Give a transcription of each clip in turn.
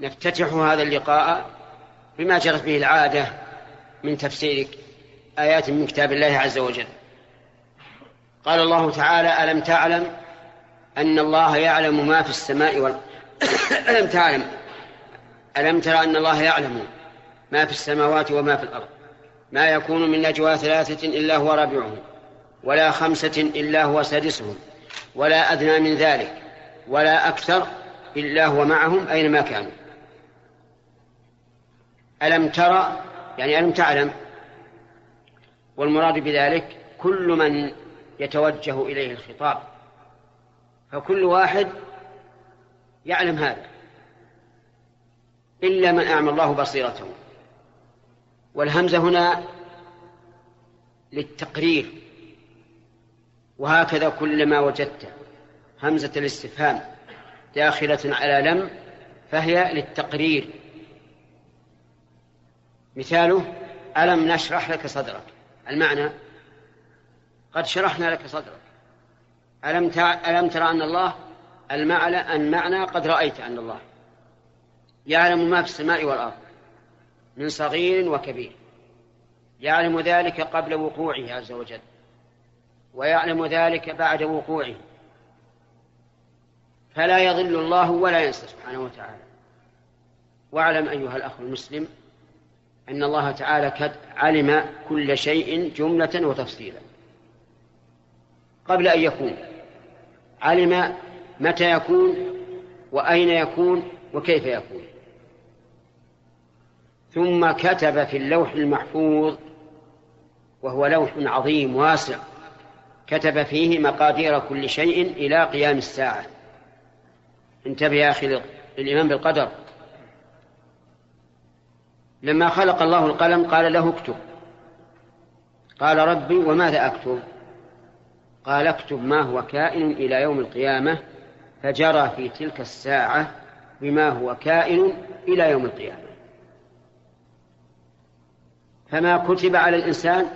نفتتح هذا اللقاء بما جرت به العادة من تفسير آيات من كتاب الله عز وجل. قال الله تعالى ألم تعلم أن الله يعلم ما في السماء والأرض ألم تعلم؟ ألم ترى أن الله يعلم ما في السماوات وما في الأرض؟ ما يكون من نجوى ثلاثة إلا هو رابعهم ولا خمسة إلا هو سادسهم ولا أدنى من ذلك ولا أكثر إلا هو معهم أينما كانوا. ألم ترى يعني ألم تعلم؟ والمراد بذلك كل من يتوجه إليه الخطاب. فكل واحد يعلم هذا إلا من أعمى الله بصيرته. والهمزة هنا للتقرير وهكذا كلما وجدت همزة الاستفهام داخلة على لم فهي للتقرير. مثاله ألم نشرح لك صدرك؟ المعنى قد شرحنا لك صدرك. ألم ألم ترى أن الله المعنى المعنى قد رأيت أن الله يعلم ما في السماء والأرض من صغير وكبير. يعلم ذلك قبل وقوعه عز وجل ويعلم ذلك بعد وقوعه. فلا يضل الله ولا ينسى سبحانه وتعالى. واعلم أيها الأخ المسلم أن الله تعالى قد علم كل شيء جملة وتفصيلا. قبل أن يكون. علم متى يكون وأين يكون وكيف يكون. ثم كتب في اللوح المحفوظ وهو لوح عظيم واسع كتب فيه مقادير كل شيء إلى قيام الساعة. انتبه يا أخي الإيمان بالقدر. لما خلق الله القلم قال له اكتب. قال ربي وماذا أكتب؟ قال اكتب ما هو كائن إلى يوم القيامة فجرى في تلك الساعة بما هو كائن إلى يوم القيامة. فما كتب على الإنسان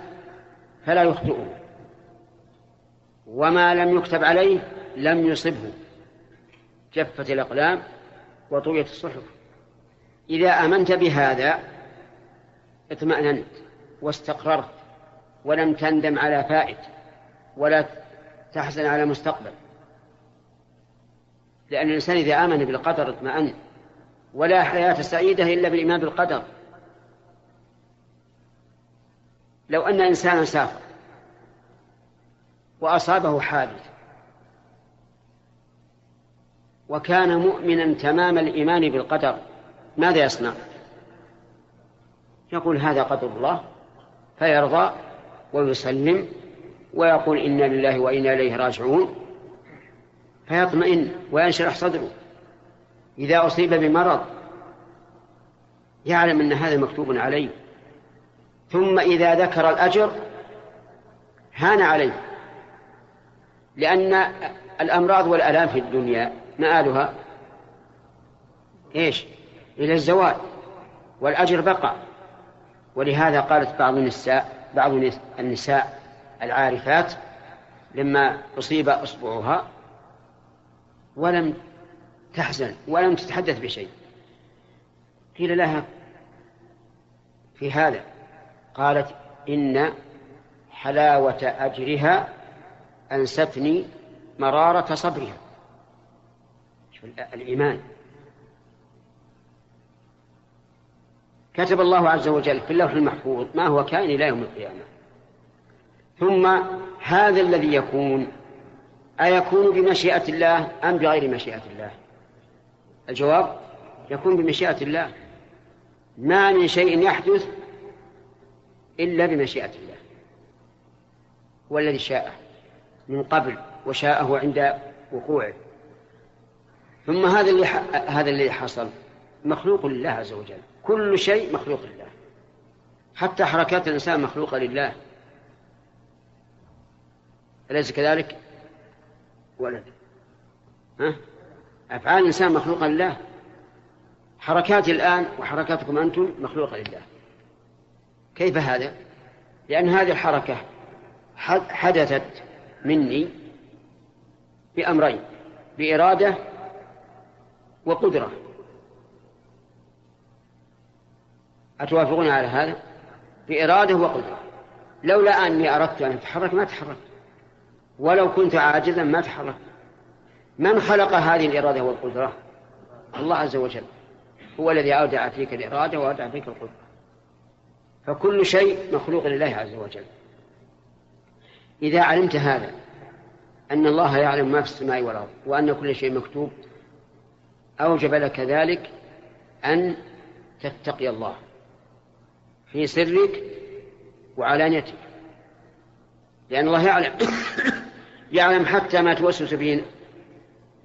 فلا يخطئه. وما لم يكتب عليه لم يصبه. جفت الأقلام وطويت الصحف. إذا آمنت بهذا اطمأننت واستقررت ولم تندم على فائت ولا تحزن على مستقبل لأن الإنسان إذا آمن بالقدر اطمأن ولا حياة سعيدة إلا بالإيمان بالقدر لو أن إنسانا سافر وأصابه حادث وكان مؤمنا تمام الإيمان بالقدر ماذا يصنع؟ يقول هذا قدر الله فيرضى ويسلم ويقول إنا لله وإنا إليه راجعون فيطمئن وينشرح صدره. إذا أصيب بمرض يعلم أن هذا مكتوب عليه. ثم إذا ذكر الأجر هان عليه لأن الأمراض والآلام في الدنيا مآلها إيش؟ إلى الزوال والأجر بقى. ولهذا قالت بعض النساء بعض النساء العارفات لما أصيب إصبعها ولم تحزن ولم تتحدث بشيء. قيل لها في هذا قالت إن حلاوة أجرها أنستني مرارة صبرها. الإيمان. كتب الله عز وجل في اللوح المحفوظ ما هو كائن إلى يوم القيامة. ثم هذا الذي يكون أيكون بمشيئة الله أم بغير مشيئة الله؟ الجواب يكون بمشيئة الله. ما من شيء يحدث إلا بمشيئة الله. هو الذي شاءه من قبل وشاءه عند وقوعه. ثم هذا اللي هذا الذي حصل. مخلوق لله عز وجل. كل شيء مخلوق لله. حتى حركات الإنسان مخلوقة لله. أليس كذلك؟ ولد ها؟ أفعال الإنسان مخلوقة لله. حركاتي الآن وحركاتكم أنتم مخلوقة لله. كيف هذا؟ لأن هذه الحركة حدثت مني بأمرين بإرادة وقدرة. أتوافقون على هذا؟ بإرادة وقدرة. لولا أني أردت أن أتحرك ما تحركت. ولو كنت عاجزا ما تحركت. من خلق هذه الإرادة والقدرة؟ الله عز وجل. هو الذي أودع فيك الإرادة وأودع فيك القدرة. فكل شيء مخلوق لله عز وجل. إذا علمت هذا أن الله يعلم ما في السماء والأرض وأن كل شيء مكتوب أوجب لك ذلك أن تتقي الله. في سرك وعلانيتك. لأن الله يعلم. يعلم حتى ما توسوس به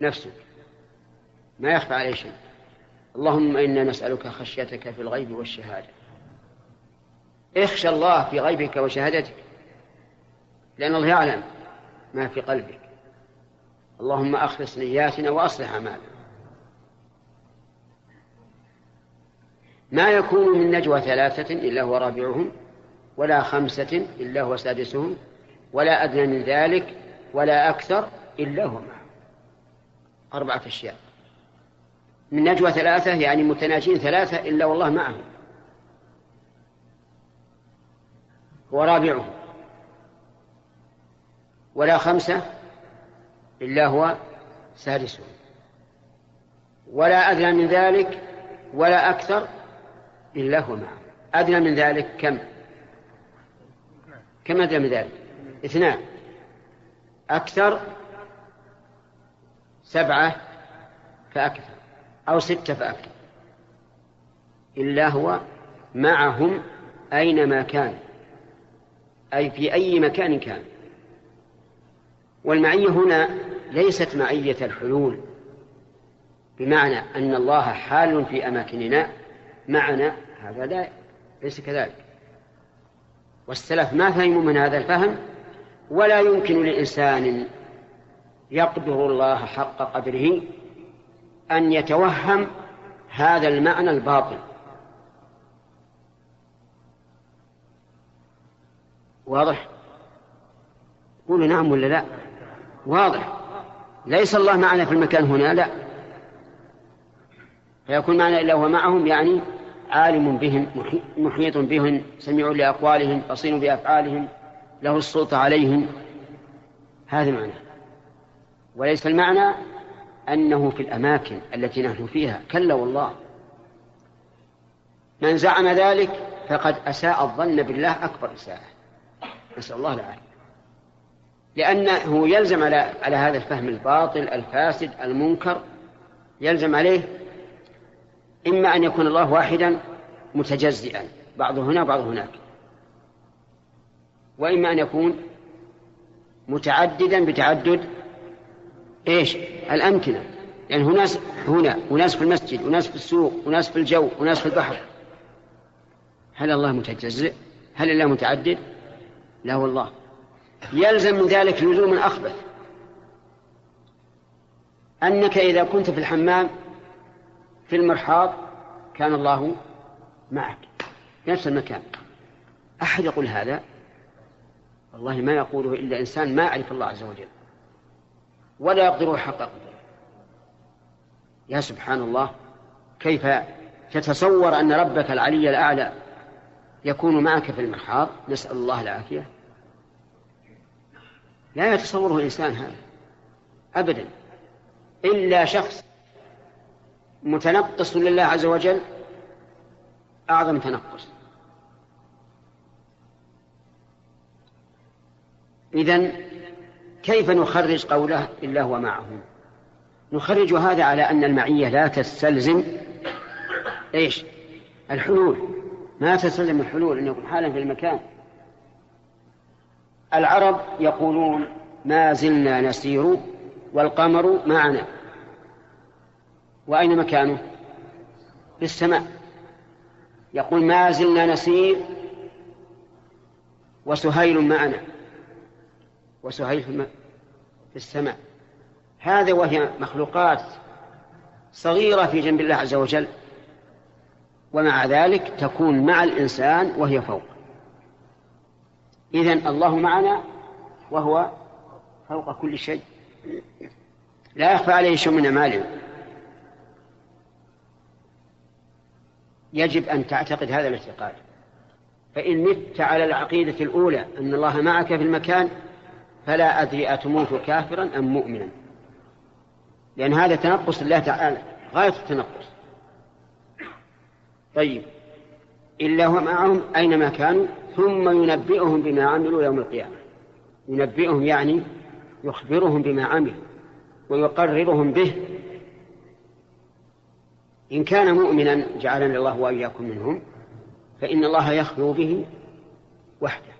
نفسك. ما يخفى عليه شيء. اللهم إنا نسألك خشيتك في الغيب والشهادة. اخشى الله في غيبك وشهادتك. لأن الله يعلم ما في قلبك. اللهم أخلص نياتنا وأصلح أعمالنا. ما يكون من نجوى ثلاثة إلا هو رابعهم ولا خمسة إلا هو سادسهم ولا أدنى من ذلك ولا أكثر إلا هو معهم. أربعة أشياء. من نجوى ثلاثة يعني متناجين ثلاثة إلا والله معهم. هو رابعهم. ولا خمسة إلا هو سادسهم. ولا أدنى من ذلك ولا أكثر إلا هو معه أدنى من ذلك كم؟ كم أدنى من ذلك؟ اثنان. أكثر؟ سبعة فأكثر. أو ستة فأكثر. إلا هو معهم أينما كان. أي في أي مكان كان. والمعية هنا ليست معية الحلول بمعنى أن الله حال في أماكننا معنا هذا لا ليس كذلك. والسلف ما فهموا من هذا الفهم ولا يمكن لإنسان يقدر الله حق قدره أن يتوهم هذا المعنى الباطل. واضح؟ قولوا نعم ولا لا؟ واضح. ليس الله معنا في المكان هنا لا. فيكون معنا إلا هو معهم يعني عالم بهم محيط بهم سميع لأقوالهم بصير بأفعالهم له السلطة عليهم. هذا معنى وليس المعنى أنه في الأماكن التي نحن فيها. كلا والله. من زعم ذلك فقد أساء الظن بالله أكبر إساءة. نسأل الله العافية. لأنه يلزم على على هذا الفهم الباطل الفاسد المنكر يلزم عليه إما أن يكون الله واحدا متجزئا بعضه هنا وبعضه هناك وإما أن يكون متعددا بتعدد إيش؟ الأمكنة يعني ناس هنا وناس في المسجد وناس في السوق وناس في الجو وناس في البحر هل الله متجزئ؟ هل الله متعدد؟ لا والله يلزم من ذلك لزوم أخبث أنك إذا كنت في الحمام في المرحاض كان الله معك. في نفس المكان. أحد يقول هذا؟ والله ما يقوله إلا إنسان ما يعرف الله عز وجل. ولا يقدره حق قدره. يا سبحان الله كيف تتصور أن ربك العلي الأعلى يكون معك في المرحاض؟ نسأل الله العافية. لا يتصوره إنسان هذا. أبدا. إلا شخص متنقص لله عز وجل؟ أعظم تنقص. إذن كيف نخرج قوله إلا هو معهم؟ نخرج هذا على أن المعية لا تستلزم إيش؟ الحلول. ما تستلزم الحلول أن يكون حالا في المكان. العرب يقولون ما زلنا نسير والقمر معنا. وأين مكانه؟ في السماء. يقول ما زلنا نسير وسهيل معنا. وسهيل في السماء. هذا وهي مخلوقات صغيرة في جنب الله عز وجل. ومع ذلك تكون مع الإنسان وهي فوق. إذن الله معنا وهو فوق كل شيء. لا يخفى عليه شيء من أماله يجب أن تعتقد هذا الاعتقاد. فإن مت على العقيدة الأولى أن الله معك في المكان فلا أدري أتموت كافرا أم مؤمنا. لأن هذا تنقص الله تعالى غاية التنقص. طيب إلا هو معهم أينما كانوا ثم ينبئهم بما عملوا يوم القيامة. ينبئهم يعني يخبرهم بما عملوا ويقررهم به إن كان مؤمنا جعلنا الله وإياكم منهم فإن الله يخبر به وحده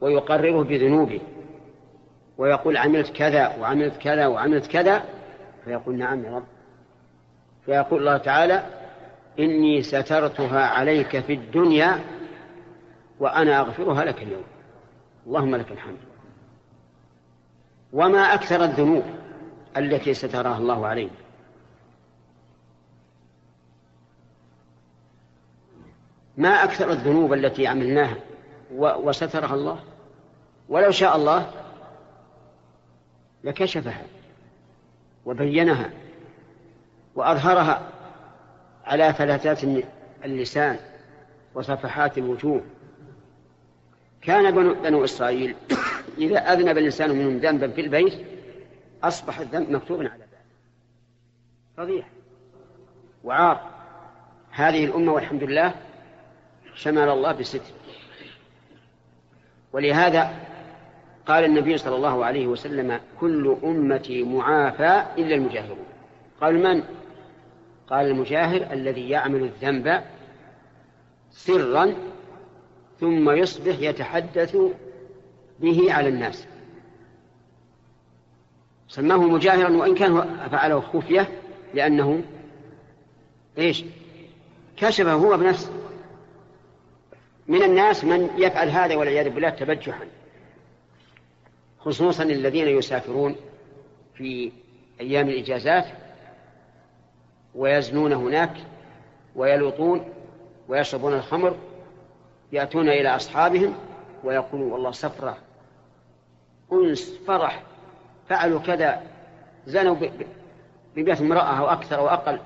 ويقرره بذنوبه ويقول عملت كذا وعملت كذا وعملت كذا فيقول نعم يا رب. فيقول الله تعالى إني سترتها عليك في الدنيا وأنا أغفرها لك اليوم. اللهم لك الحمد. وما أكثر الذنوب التي ستراها الله علينا. ما أكثر الذنوب التي عملناها وسترها الله؟ ولو شاء الله لكشفها وبينها وأظهرها على فلتات اللسان وصفحات الوجوه. كان بنو إسرائيل إذا أذنب الإنسان منهم ذنبا في البيت أصبح الذنب مكتوبا على باله فضيحة. وعار. هذه الأمة والحمد لله شمل الله بستر. ولهذا قال النبي صلى الله عليه وسلم كل أمتي معافى إلا المجاهرون. قال من؟ قال المجاهر الذي يعمل الذنب سرا ثم يصبح يتحدث به على الناس. سماه مجاهرا وإن كان فعله خفية لأنه إيش؟ كشفه هو بنفسه. من الناس من يفعل هذا والعياذ بالله تبجحا. خصوصا الذين يسافرون في أيام الإجازات ويزنون هناك ويلوطون ويشربون الخمر يأتون إلى أصحابهم ويقولون والله سفرة أنس فرح فعلوا كذا زنوا ببيت امرأة أو أكثر أو أقل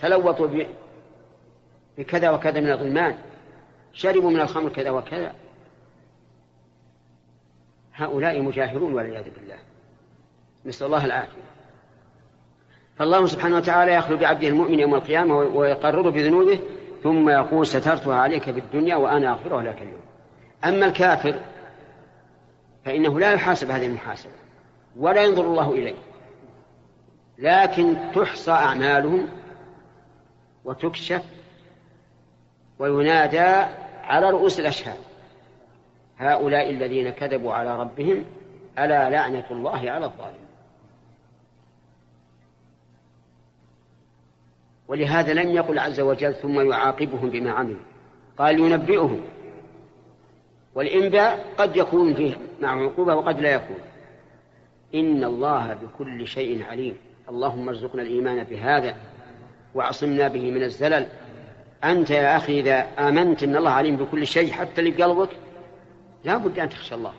تلوطوا بكذا وكذا من الغلمان شربوا من الخمر كذا وكذا. هؤلاء مجاهرون والعياذ بالله. نسأل الله العافية. فالله سبحانه وتعالى يخلو بعبده المؤمن يوم القيامة ويقرره بذنوبه ثم يقول سترتها عليك في الدنيا وأنا أغفرها لك اليوم. أما الكافر فإنه لا يحاسب هذه المحاسبة ولا ينظر الله إليه. لكن تحصى أعمالهم وتكشف وينادى على رؤوس الأشهاد. هؤلاء الذين كذبوا على ربهم ألا لعنة الله على الظالمين. ولهذا لم يقل عز وجل ثم يعاقبهم بما عملوا. قال ينبئهم. والإنباء قد يكون فيه مع عقوبة وقد لا يكون. إن الله بكل شيء عليم. اللهم ارزقنا الإيمان بهذا واعصمنا به من الزلل أنت يا أخي إذا آمنت أن الله عليم بكل شيء حتى اللي بقلبك لا بد أن تخشى الله.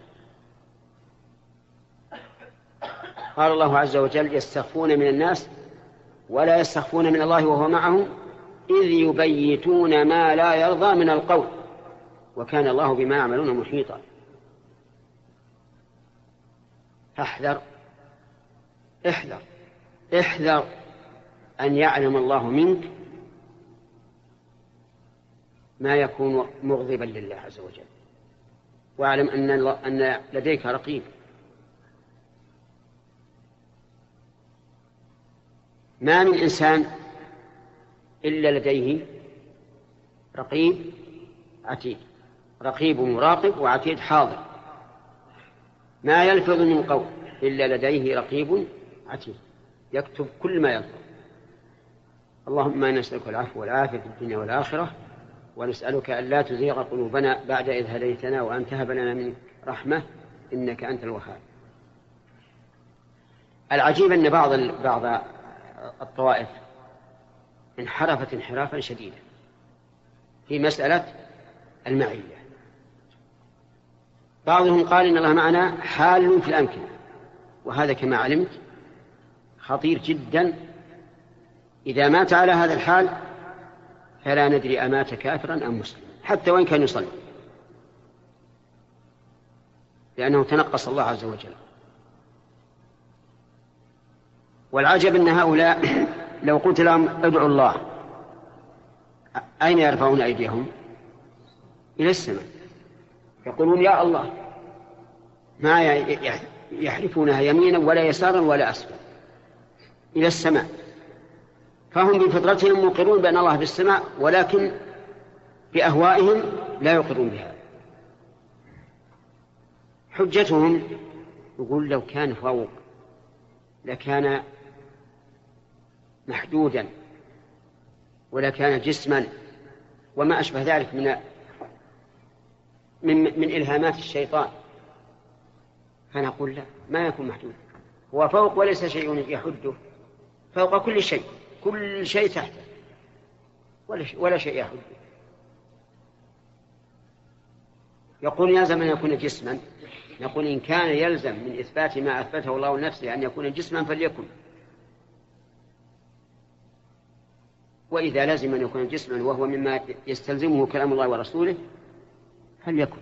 قال الله عز وجل يستخفون من الناس ولا يستخفون من الله وهو معهم إذ يبيتون ما لا يرضى من القول وكان الله بما يعملون محيطا. فاحذر احذر احذر أن يعلم الله منك ما يكون مغضبا لله عز وجل. واعلم أن, أن لديك رقيب. ما من إنسان إلا لديه رقيب عتيد. رقيب مراقب وعتيد حاضر. ما يلفظ من قول إلا لديه رقيب عتيد. يكتب كل ما يلفظ. اللهم نسألك العفو والعافية في الدنيا والآخرة. ونسألك أن لا تزيغ قلوبنا بعد إذ هديتنا وأن تهب لنا منك رحمة إنك أنت الوهاب. العجيب أن بعض بعض الطوائف انحرفت انحرافا شديدا في مسألة المعية. بعضهم قال إن الله معنا حال في الأمكنة وهذا كما علمت خطير جدا. إذا مات على هذا الحال فلا ندري أمات كافرا أم مسلما حتى وإن كان يصلي. لأنه تنقص الله عز وجل. والعجب أن هؤلاء لو قلت لهم ادعوا الله أين يرفعون أيديهم؟ إلى السماء. يقولون يا الله ما يحرفونها يمينا ولا يسارا ولا أسفل. إلى السماء. فهم بفطرتهم مقرون بأن الله في السماء ولكن بأهوائهم لا يقرون بها. حجتهم يقول لو كان فوق لكان محدودا ولكان جسما وما أشبه ذلك من من, من إلهامات الشيطان فنقول لا ما يكون محدود. هو فوق وليس شيء يحده فوق كل شيء. كل شيء تحته ولا شيء, ولا شيء يحده يقول يلزم أن يكون جسما. نقول إن كان يلزم من إثبات ما أثبته الله لنفسه أن يكون جسما فليكن. وإذا لزم أن يكون جسما وهو مما يستلزمه كلام الله ورسوله فليكن.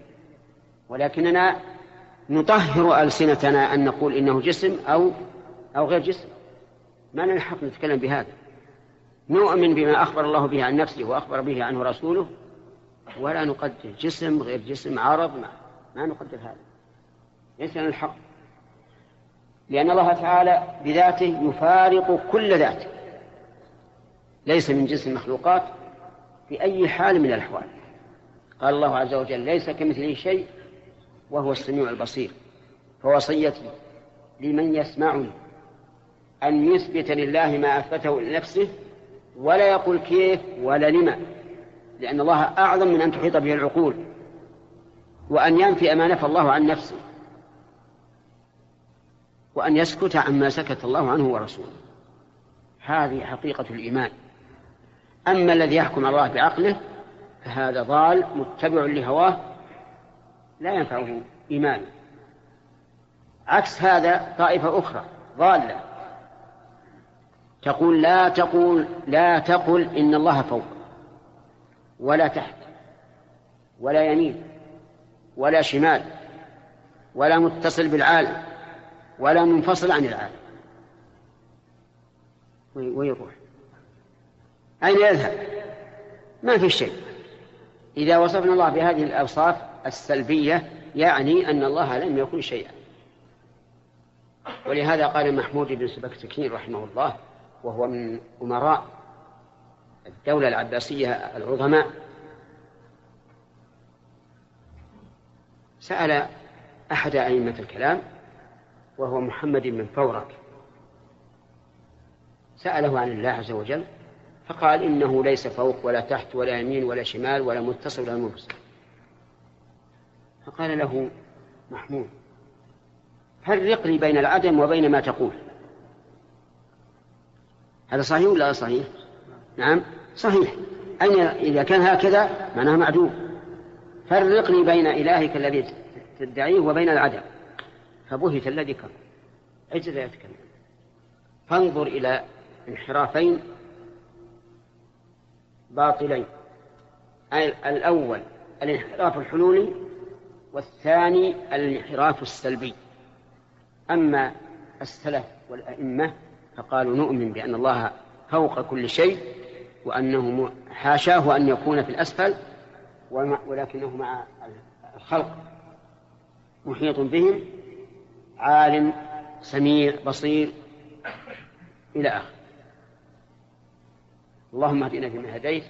ولكننا نطهر ألسنتنا أن نقول إنه جسم أو أو غير جسم. ما لنا حق نتكلم بهذا. نؤمن بما أخبر الله به عن نفسه وأخبر به عنه رسوله ولا نقدر. جسم غير جسم عرض ما, ما نقدر هذا. ليس الحق. لأن الله تعالى بذاته يفارق كل ذات. ليس من جنس المخلوقات في أي حال من الأحوال. قال الله عز وجل ليس كمثله شيء وهو السميع البصير. فوصيتي لمن يسمعني أن يثبت لله ما أثبته لنفسه ولا يقول كيف ولا لما. لأن الله أعظم من أن تحيط به العقول وأن ينفي ما نفى الله عن نفسه وأن يسكت عما سكت الله عنه ورسوله. هذه حقيقة الإيمان. أما الذي يحكم الله بعقله فهذا ضال متبع لهواه لا ينفعه إيمانه. عكس هذا طائفة أخرى ضالة. تقول لا تقول لا تقل إن الله فوق ولا تحت ولا يمين ولا شمال ولا متصل بالعالم ولا منفصل عن العالم. ويروح. أين يذهب؟ ما في شيء. إذا وصفنا الله بهذه الأوصاف السلبية يعني أن الله لم يكن شيئا. ولهذا قال محمود بن سبكتكين رحمه الله وهو من أمراء الدولة العباسية العظماء. سأل أحد أئمة الكلام وهو محمد بن فورك. سأله عن الله عز وجل فقال إنه ليس فوق ولا تحت ولا يمين ولا شمال ولا متصل ولا منفصل. فقال له محمود فرق لي بين العدم وبين ما تقول. هذا صحيح ولا صحيح؟ نعم صحيح. أين إذا كان هكذا معناه معدوم. فرق لي بين إلهك الذي تدعيه وبين العدم. فبهت الذي كفر. عجز يتكلم؟ فانظر إلى انحرافين باطلين. الأول الانحراف الحلولي والثاني الانحراف السلبي. أما السلف والأئمة فقالوا نؤمن بأن الله فوق كل شيء وأنه حاشاه أن يكون في الأسفل ولكنه مع الخلق محيط بهم عالم سميع بصير إلى آخره اللهم اهدنا فيما هديت